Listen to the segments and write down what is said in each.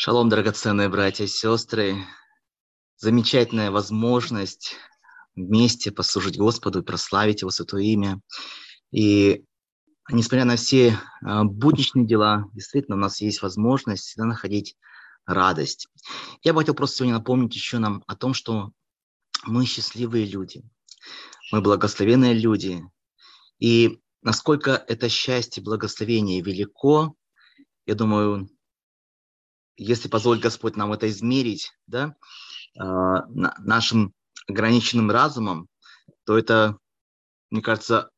Шалом, драгоценные братья и сестры. Замечательная возможность вместе послужить Господу и прославить Его святое имя. И несмотря на все а, будничные дела, действительно у нас есть возможность всегда находить радость. Я бы хотел просто сегодня напомнить еще нам о том, что мы счастливые люди, мы благословенные люди. И насколько это счастье, благословение велико, я думаю, если позволит Господь нам это измерить, да, э, нашим ограниченным разумом, то это, мне кажется,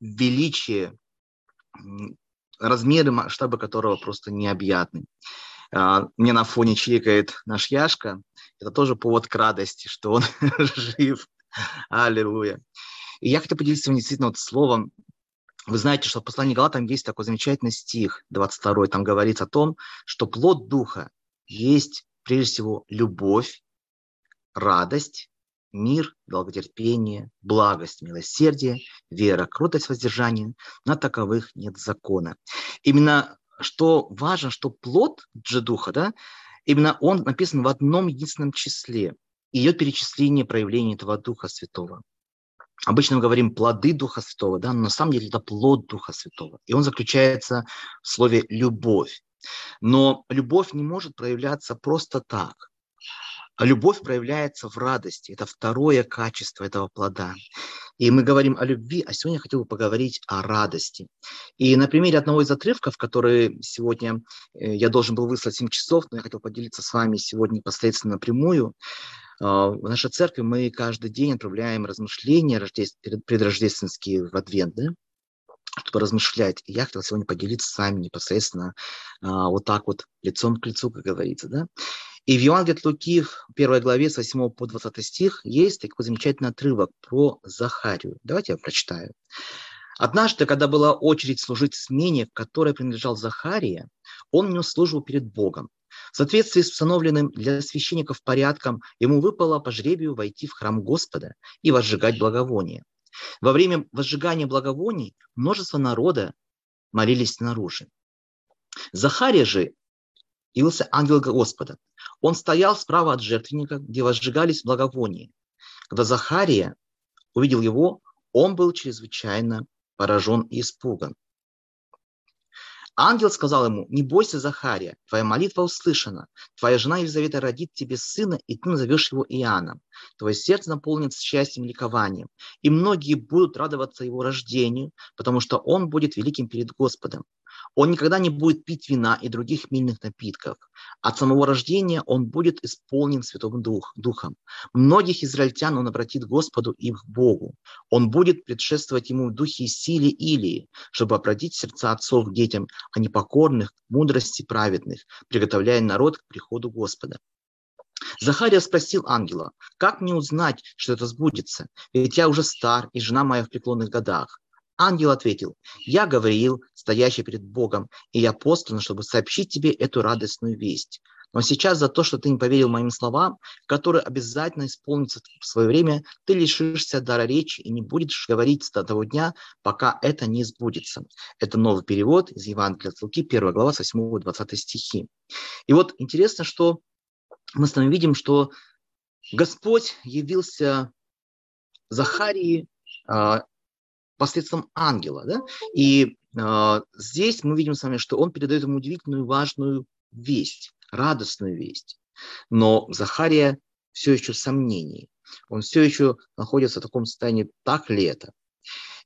величие, размеры масштаба которого просто необъятны. Э, мне на фоне чирикает наш Яшка. Это тоже повод к радости, что он жив. Аллилуйя. И я хотел поделиться действительно вот словом вы знаете, что в послании Галатам есть такой замечательный стих, 22 там говорится о том, что плод Духа есть прежде всего любовь, радость, мир, долготерпение, благость, милосердие, вера, крутость, воздержание. На таковых нет закона. Именно что важно, что плод же Духа, да, именно он написан в одном единственном числе. И идет перечисление проявлений этого Духа Святого. Обычно мы говорим плоды Духа Святого, да, но на самом деле это плод Духа Святого. И он заключается в слове «любовь». Но любовь не может проявляться просто так. А любовь проявляется в радости. Это второе качество этого плода. И мы говорим о любви, а сегодня я хотел бы поговорить о радости. И на примере одного из отрывков, который сегодня э, я должен был выслать 7 часов, но я хотел поделиться с вами сегодня непосредственно напрямую, а, в нашей церкви мы каждый день отправляем размышления предрождественские в адвент, да? Чтобы размышлять. И я хотел сегодня поделиться с вами непосредственно а, вот так вот, лицом к лицу, как говорится. Да? И в Евангелии от Луки, в первой главе, с 8 по 20 стих, есть такой замечательный отрывок про Захарию. Давайте я прочитаю. Однажды, когда была очередь служить смене, в которой принадлежал Захария, он не услужил перед Богом. В соответствии с установленным для священников порядком, ему выпало по жребию войти в храм Господа и возжигать благовоние. Во время возжигания благовоний множество народа молились снаружи. Захария же явился ангел Господа. Он стоял справа от жертвенника, где возжигались благовония. Когда Захария увидел его, он был чрезвычайно поражен и испуган. Ангел сказал ему, не бойся, Захария, твоя молитва услышана. Твоя жена Елизавета родит тебе сына, и ты назовешь его Иоанном. Твое сердце наполнится счастьем и ликованием. И многие будут радоваться его рождению, потому что он будет великим перед Господом. Он никогда не будет пить вина и других мильных напитков. От самого рождения он будет исполнен Святым Дух, Духом. Многих израильтян он обратит Господу и к Богу. Он будет предшествовать ему в духе и силе Илии, чтобы обратить сердца отцов к детям, а непокорных к мудрости праведных, приготовляя народ к приходу Господа. Захария спросил ангела, как мне узнать, что это сбудется? Ведь я уже стар, и жена моя в преклонных годах. Ангел ответил, «Я Гавриил, стоящий перед Богом, и я послан, чтобы сообщить тебе эту радостную весть. Но сейчас за то, что ты не поверил моим словам, которые обязательно исполнятся в свое время, ты лишишься дара речи и не будешь говорить до того дня, пока это не сбудется. Это новый перевод из Евангелия от Луки, 1 глава, с 8 20 стихи. И вот интересно, что мы с вами видим, что Господь явился Захарии а, посредством ангела. Да? И э, здесь мы видим с вами, что он передает ему удивительную важную весть, радостную весть. Но Захария все еще в сомнении. Он все еще находится в таком состоянии, так ли это.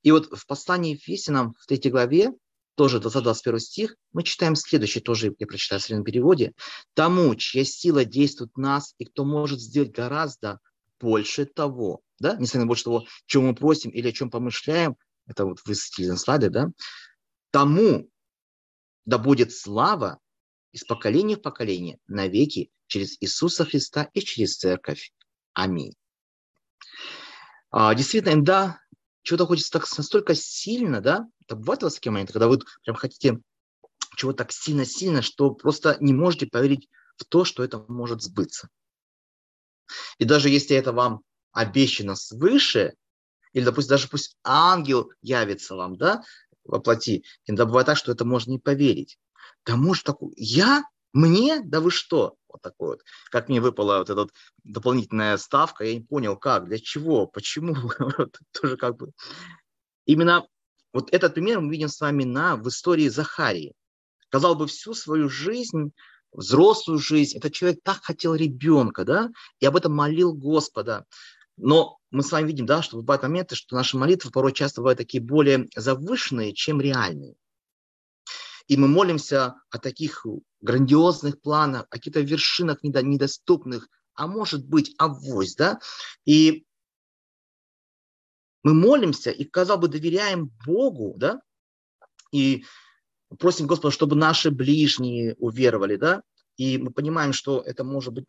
И вот в послании Ефесянам в третьей главе, тоже 20-21 стих, мы читаем следующее, тоже я прочитаю в среднем переводе. «Тому, чья сила действует в нас, и кто может сделать гораздо больше того, да, несмотря на больше того, чем мы просим или о чем помышляем, это вот высветили на слайде, да, тому да будет слава из поколения в поколение навеки через Иисуса Христа и через Церковь. Аминь. А, действительно, иногда чего-то хочется так настолько сильно, да, это бывает у вас такие моменты, когда вы прям хотите чего так сильно-сильно, что просто не можете поверить в то, что это может сбыться. И даже если это вам обещано свыше, или, допустим, даже пусть ангел явится вам, да, воплоти, иногда бывает так, что это можно не поверить. Да может такой, я Мне? Да вы что? Вот такой вот. Как мне выпала вот эта дополнительная ставка, я не понял, как, для чего, почему. Тоже как бы... Именно вот этот пример мы видим с вами на, в истории Захарии. Казалось бы, всю свою жизнь, взрослую жизнь, этот человек так хотел ребенка, да, и об этом молил Господа. Но мы с вами видим, да, что бывают моменты, что наши молитвы порой часто бывают такие более завышенные, чем реальные. И мы молимся о таких грандиозных планах, о каких-то вершинах недоступных, а может быть, авось, да? И мы молимся и, казалось бы, доверяем Богу, да? И просим Господа, чтобы наши ближние уверовали, да? И мы понимаем, что это может быть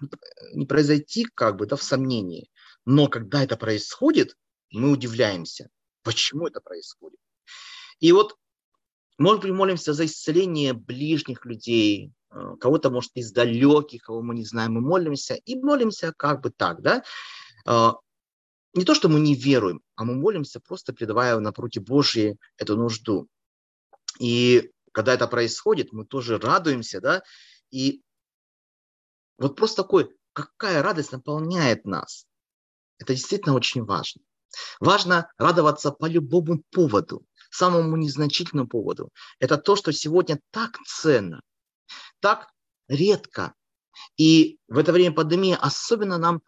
не произойти как бы, да, в сомнении. Но когда это происходит, мы удивляемся, почему это происходит. И вот может быть, молимся за исцеление ближних людей, э, кого-то, может, из далеких, кого мы не знаем, мы молимся, и молимся как бы так, да. Э, не то, что мы не веруем, а мы молимся, просто передавая на руки Божьи эту нужду. И когда это происходит, мы тоже радуемся, да, и вот просто такой, какая радость наполняет нас. Это действительно очень важно. Важно радоваться по любому поводу самому незначительному поводу. Это то, что сегодня так ценно, так редко. И в это время пандемии особенно нам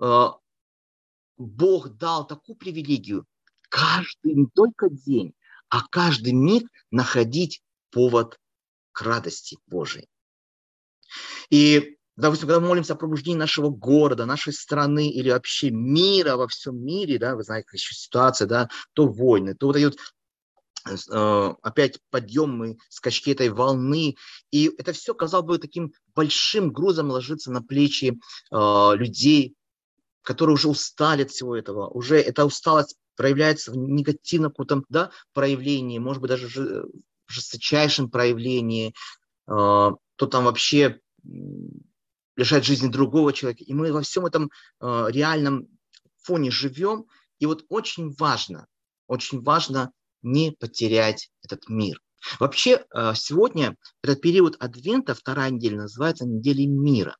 э, Бог дал такую привилегию каждый, не только день, а каждый миг находить повод к радости Божией. И, допустим, когда мы молимся о пробуждении нашего города, нашей страны или вообще мира во всем мире, да, вы знаете, еще ситуация, да, то войны, то вот эти вот Э, опять подъемы, скачки этой волны. И это все, казалось бы, таким большим грузом ложится на плечи э, людей, которые уже устали от всего этого. Уже эта усталость проявляется в негативном каком-то да, проявлении, может быть, даже в жесточайшем проявлении. Э, то там вообще лишает жизни другого человека. И мы во всем этом э, реальном фоне живем. И вот очень важно, очень важно не потерять этот мир. Вообще, э, сегодня этот период Адвента, вторая неделя, называется неделей мира.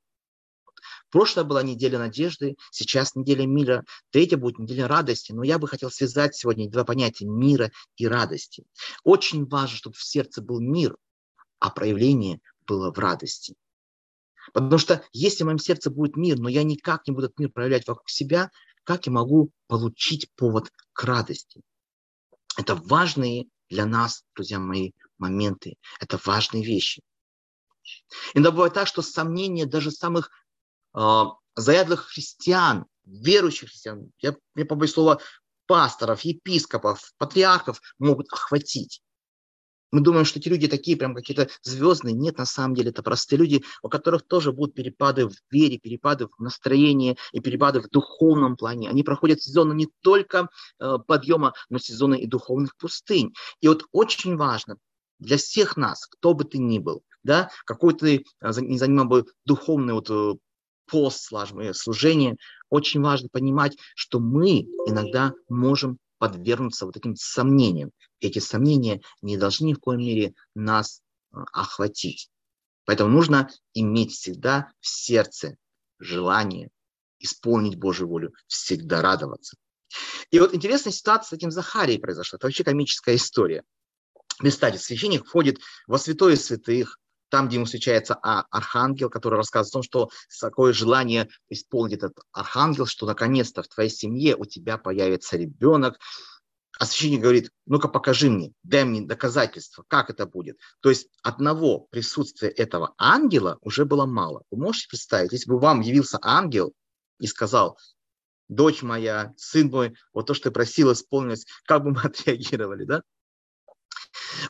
Прошлая была неделя надежды, сейчас неделя мира, третья будет неделя радости. Но я бы хотел связать сегодня два понятия мира и радости. Очень важно, чтобы в сердце был мир, а проявление было в радости. Потому что если в моем сердце будет мир, но я никак не буду этот мир проявлять вокруг себя, как я могу получить повод к радости? Это важные для нас, друзья мои, моменты. Это важные вещи. Иногда бывает так, что сомнения даже самых э, заядлых христиан, верующих христиан, я, я побоюсь слова пасторов, епископов, патриархов могут охватить. Мы думаем, что эти люди такие прям какие-то звездные. Нет, на самом деле это простые люди, у которых тоже будут перепады в вере, перепады в настроении и перепады в духовном плане. Они проходят сезоны не только э, подъема, но сезоны и духовных пустынь. И вот очень важно для всех нас, кто бы ты ни был, да, какой ты э, не занимал бы духовный вот э, пост, служение, очень важно понимать, что мы иногда можем подвергнуться вот этим сомнениям. Эти сомнения не должны в коем мере нас э, охватить. Поэтому нужно иметь всегда в сердце желание исполнить Божью волю, всегда радоваться. И вот интересная ситуация с этим Захарией произошла. Это вообще комическая история. Представьте, священник входит во святое святых, там, где ему встречается а, архангел, который рассказывает о том, что такое желание исполнить этот архангел, что наконец-то в твоей семье у тебя появится ребенок. А священник говорит, ну-ка покажи мне, дай мне доказательства, как это будет. То есть одного присутствия этого ангела уже было мало. Вы можете представить, если бы вам явился ангел и сказал, дочь моя, сын мой, вот то, что ты просил, исполнилось, как бы мы отреагировали, да?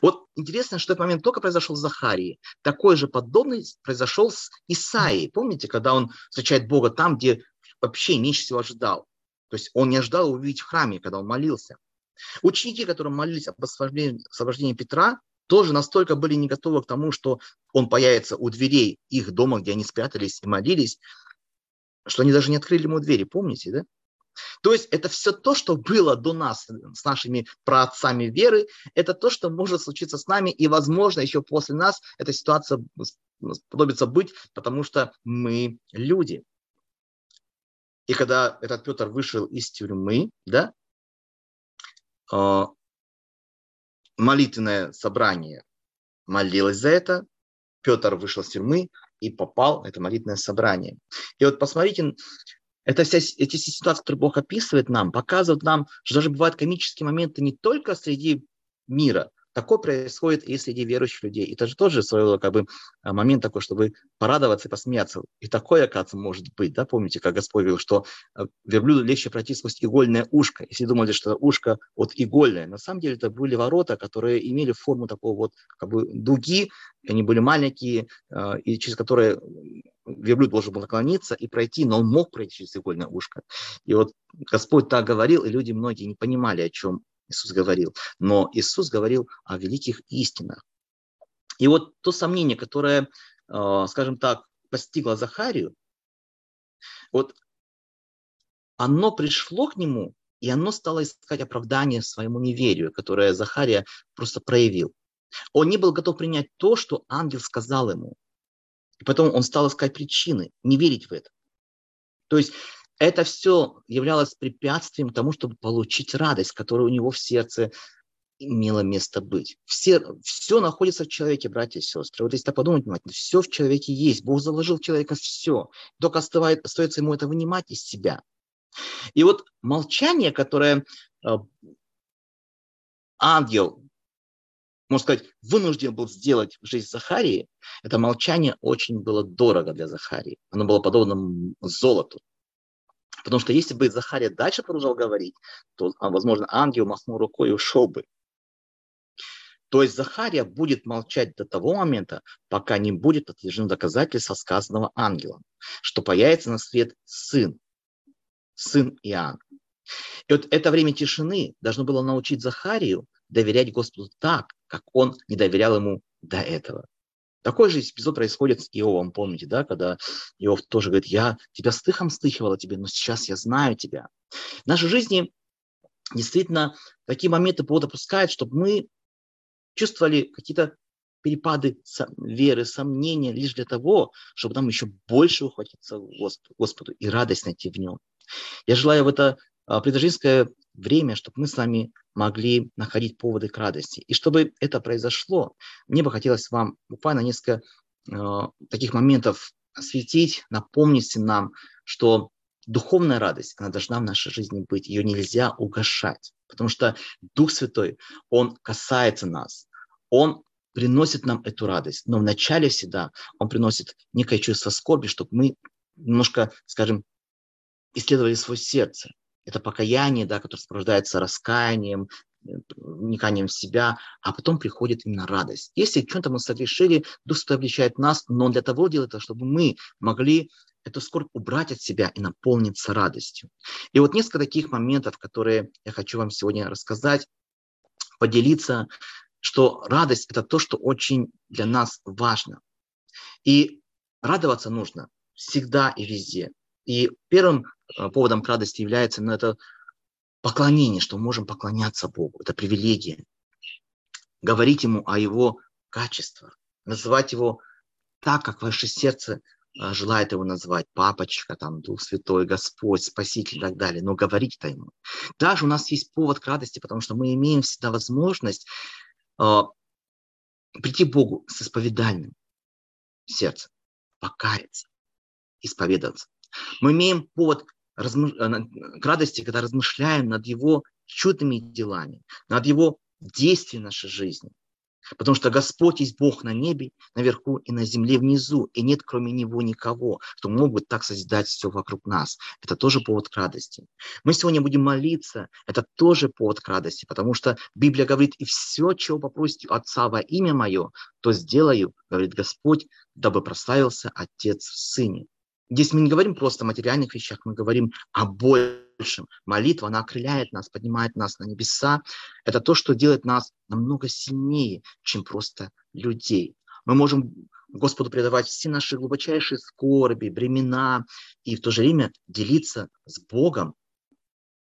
Вот интересно, что этот момент только произошел с Захарией. Такой же подобный произошел с Исаией. Помните, когда он встречает Бога там, где вообще меньше всего ожидал. То есть он не ожидал увидеть в храме, когда он молился. Ученики, которые молились об освобождении, освобождении Петра, тоже настолько были не готовы к тому, что он появится у дверей их дома, где они спрятались и молились, что они даже не открыли ему двери, помните, да? То есть это все то, что было до нас, с нашими праотцами веры, это то, что может случиться с нами, и, возможно, еще после нас эта ситуация сподобится быть, потому что мы люди. И когда этот Петр вышел из тюрьмы, да, а, молитвенное собрание молилось за это, Петр вышел из тюрьмы и попал на это молитвенное собрание. И вот посмотрите, это вся, эти ситуации, которые Бог описывает нам, показывают нам, что даже бывают комические моменты не только среди мира, Такое происходит и среди верующих людей. И это же тоже своего как бы а, момент такой, чтобы порадоваться и посмеяться. И такое, оказывается, может быть. Да? Помните, как Господь говорил, что а, верблюду легче пройти сквозь игольное ушко. Если думали, что ушко вот игольное, на самом деле это были ворота, которые имели форму такого вот как бы дуги, они были маленькие, а, и через которые верблюд должен был наклониться и пройти, но он мог пройти через игольное ушко. И вот Господь так говорил, и люди многие не понимали, о чем Иисус говорил. Но Иисус говорил о великих истинах. И вот то сомнение, которое, э, скажем так, постигло Захарию, вот оно пришло к нему, и оно стало искать оправдание своему неверию, которое Захария просто проявил. Он не был готов принять то, что ангел сказал ему. И потом он стал искать причины, не верить в это. То есть это все являлось препятствием тому, чтобы получить радость, которая у него в сердце имела место быть. Все, все находится в человеке, братья и сестры. Вот если так подумать, внимательно, все в человеке есть. Бог заложил в человека все. Только остается, остается ему это вынимать из себя. И вот молчание, которое э, ангел, можно сказать, вынужден был сделать в жизни Захарии, это молчание очень было дорого для Захарии. Оно было подобно золоту. Потому что если бы Захария дальше продолжал говорить, то, а, возможно, ангел махнул рукой и ушел бы. То есть Захария будет молчать до того момента, пока не будет подтверждено доказательство сказанного ангелом, что появится на свет сын, сын Иоанн. И вот это время тишины должно было научить Захарию доверять Господу так, как он не доверял ему до этого. Такой же эпизод происходит с Иовом, помните, да, когда Иов тоже говорит, я тебя стыхом стыхивала тебе, но сейчас я знаю тебя. В нашей жизни действительно такие моменты Бог допускает, чтобы мы чувствовали какие-то перепады веры, сомнения лишь для того, чтобы нам еще больше ухватиться Господу и радость найти в нем. Я желаю в это а, предожинское время, чтобы мы с вами могли находить поводы к радости. И чтобы это произошло, мне бы хотелось вам буквально несколько э, таких моментов осветить, напомнить нам, что духовная радость, она должна в нашей жизни быть, ее нельзя угошать, потому что Дух Святой, Он касается нас, Он приносит нам эту радость, но вначале всегда Он приносит некое чувство скорби, чтобы мы немножко, скажем, исследовали свое сердце, это покаяние, да, которое сопровождается раскаянием, э, вниканием в себя, а потом приходит именно радость. Если что-то мы согрешили, Дух Святой обличает нас, но он для того делает это, чтобы мы могли эту скорбь убрать от себя и наполниться радостью. И вот несколько таких моментов, которые я хочу вам сегодня рассказать, поделиться, что радость – это то, что очень для нас важно. И радоваться нужно всегда и везде. И первым э, поводом к радости является ну, это поклонение, что мы можем поклоняться Богу. Это привилегия. Говорить Ему о Его качествах, называть Его так, как ваше сердце э, желает его назвать, папочка, там, Дух Святой, Господь, Спаситель и так далее, но говорить это ему. Даже у нас есть повод к радости, потому что мы имеем всегда возможность э, прийти к Богу с исповедальным сердцем, покаяться, исповедоваться. Мы имеем повод э, к радости, когда размышляем над его чудными делами, над его действием в нашей жизни. Потому что Господь есть Бог на небе, наверху и на земле внизу, и нет кроме Него никого, кто мог бы так созидать все вокруг нас. Это тоже повод к радости. Мы сегодня будем молиться, это тоже повод к радости, потому что Библия говорит, и все, чего попросите Отца во имя Мое, то сделаю, говорит Господь, дабы прославился Отец в Сыне. Здесь мы не говорим просто о материальных вещах, мы говорим о большем. Молитва, она окрыляет нас, поднимает нас на небеса. Это то, что делает нас намного сильнее, чем просто людей. Мы можем Господу предавать все наши глубочайшие скорби, бремена, и в то же время делиться с Богом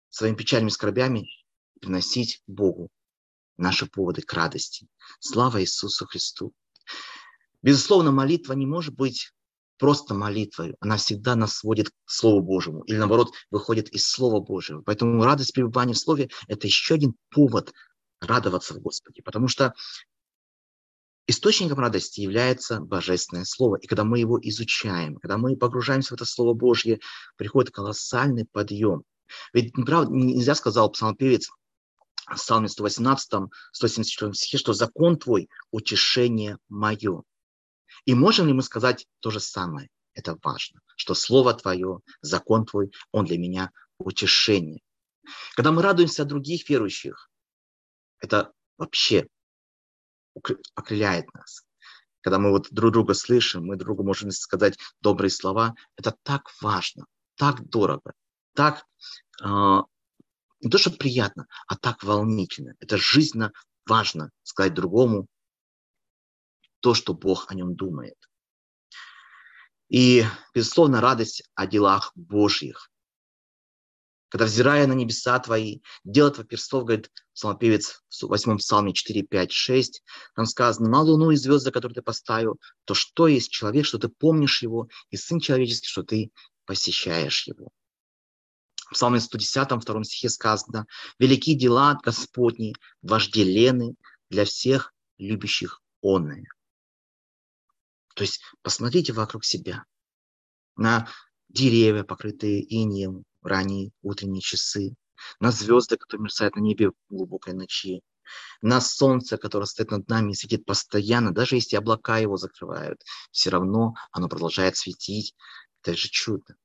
своими печальными скорбями, приносить Богу наши поводы к радости. Слава Иисусу Христу! Безусловно, молитва не может быть просто молитвой. Она всегда нас сводит к Слову Божьему. Или наоборот, выходит из Слова Божьего. Поэтому радость пребывания в Слове – это еще один повод радоваться в Господе. Потому что источником радости является Божественное Слово. И когда мы его изучаем, когда мы погружаемся в это Слово Божье, приходит колоссальный подъем. Ведь правда, нельзя, сказал псалмопевец, в Псалме 118, 174 стихе, что закон твой – утешение мое. И можем ли мы сказать то же самое? Это важно, что Слово Твое, закон Твой, он для меня утешение. Когда мы радуемся о других верующих, это вообще окрыляет нас. Когда мы вот друг друга слышим, мы другу можем сказать добрые слова, это так важно, так дорого, так э, не то, что приятно, а так волнительно. Это жизненно важно сказать другому то, что Бог о нем думает. И, безусловно, радость о делах Божьих. Когда, взирая на небеса твои, дело твое перстов, говорит псалмопевец в 8 псалме 4, 5, 6, там сказано, на луну и звезды, которые ты поставил, то что есть человек, что ты помнишь его, и сын человеческий, что ты посещаешь его. В псалме 110, втором стихе сказано, «Велики дела Господни, вожделены для всех любящих онные». То есть посмотрите вокруг себя на деревья, покрытые инеем, ранние утренние часы, на звезды, которые мерцают на небе в глубокой ночи, на солнце, которое стоит над нами и светит постоянно, даже если облака его закрывают, все равно оно продолжает светить. Это же чудо.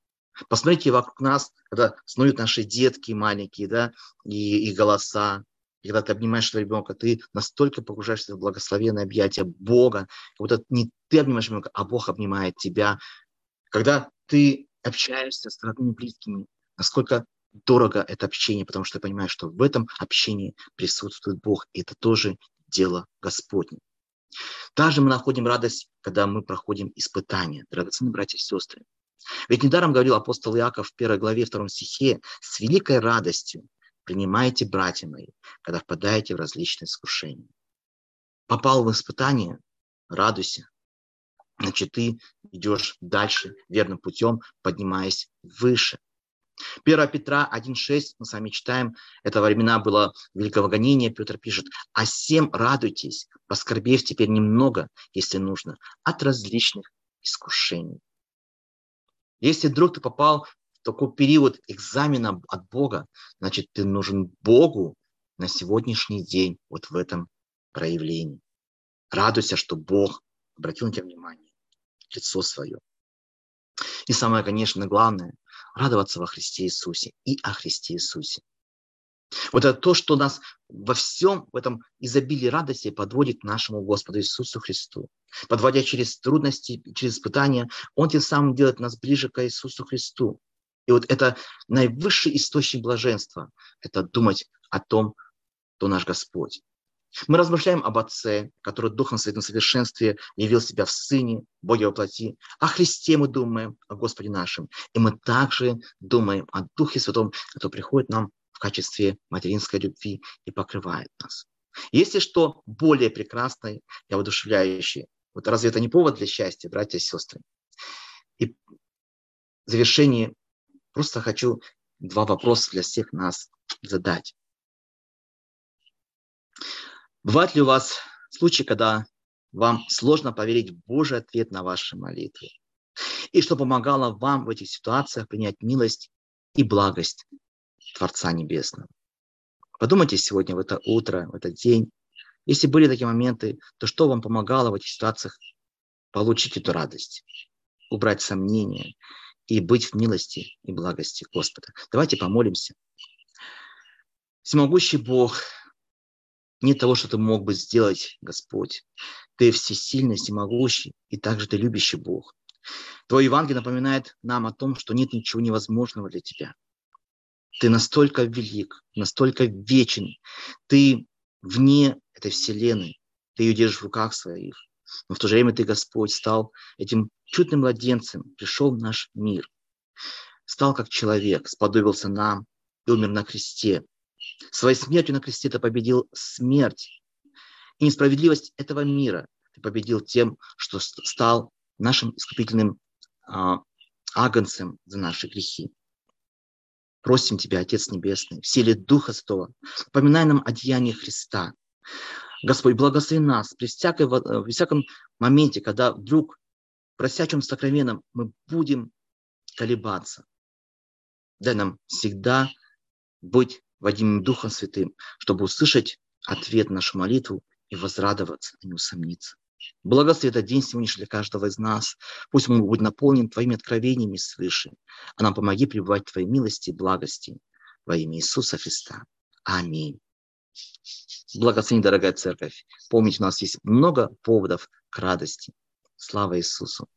Посмотрите вокруг нас, когда снуют наши детки маленькие, да, и их голоса, и когда ты обнимаешь ребенка, ты настолько погружаешься в благословенное объятие Бога, как будто не ты обнимаешь ребенка, а Бог обнимает тебя. Когда ты общаешься с родными близкими, насколько дорого это общение, потому что ты понимаешь, что в этом общении присутствует Бог, и это тоже дело Господне. Также мы находим радость, когда мы проходим испытания, драгоценные братья и сестры. Ведь недаром говорил апостол Иаков в первой главе, втором стихе, с великой радостью принимайте, братья мои, когда впадаете в различные искушения. Попал в испытание, радуйся. Значит, ты идешь дальше верным путем, поднимаясь выше. 1 Петра 1.6, мы сами читаем, это времена было великого гонения, Петр пишет, «А всем радуйтесь, поскорбев теперь немного, если нужно, от различных искушений». Если вдруг ты попал такой период экзамена от Бога, значит, ты нужен Богу на сегодняшний день вот в этом проявлении. Радуйся, что Бог обратил на тебя внимание, лицо свое. И самое, конечно, главное, радоваться во Христе Иисусе и о Христе Иисусе. Вот это то, что нас во всем в этом изобилии радости подводит к нашему Господу Иисусу Христу. Подводя через трудности, через испытания, Он тем самым делает нас ближе к Иисусу Христу. И вот это наивысший источник блаженства – это думать о том, кто наш Господь. Мы размышляем об Отце, который Духом Святым совершенстве явил себя в Сыне, Боге воплоти. О Христе мы думаем, о Господе нашем. И мы также думаем о Духе Святом, который приходит нам в качестве материнской любви и покрывает нас. Есть ли что более прекрасное и воодушевляющее? Вот разве это не повод для счастья, братья и сестры? И в завершении Просто хочу два вопроса для всех нас задать. Бывают ли у вас случаи, когда вам сложно поверить в Божий ответ на ваши молитвы? И что помогало вам в этих ситуациях принять милость и благость Творца Небесного? Подумайте сегодня в это утро, в этот день. Если были такие моменты, то что вам помогало в этих ситуациях получить эту радость, убрать сомнения и быть в милости и благости Господа. Давайте помолимся. Всемогущий Бог, нет того, что ты мог бы сделать, Господь. Ты всесильный, всемогущий, и также ты любящий Бог. Твое Евангелие напоминает нам о том, что нет ничего невозможного для тебя. Ты настолько велик, настолько вечен. Ты вне этой вселенной. Ты ее держишь в руках своих. Но в то же время ты, Господь, стал этим чудным младенцем, пришел в наш мир. Стал как человек, сподобился нам и умер на кресте. Своей смертью на кресте ты победил смерть и несправедливость этого мира, Ты победил тем, что стал нашим искупительным а, агнцем за наши грехи. Просим Тебя, Отец Небесный, в силе Духа Святого, поминай нам о деянии Христа. Господь, благослови нас при, всякой, э, при всяком моменте, когда вдруг просячим сокровенном мы будем колебаться. Дай нам всегда быть водимым Духом Святым, чтобы услышать ответ на нашу молитву и возрадоваться, а не усомниться. Благослови этот день сегодняшний для каждого из нас. Пусть он будет наполнен Твоими откровениями свыше. А нам помоги пребывать в Твоей милости и благости во имя Иисуса Христа. Аминь. Благослови, дорогая церковь. Помните, у нас есть много поводов к радости. Слава Иисусу!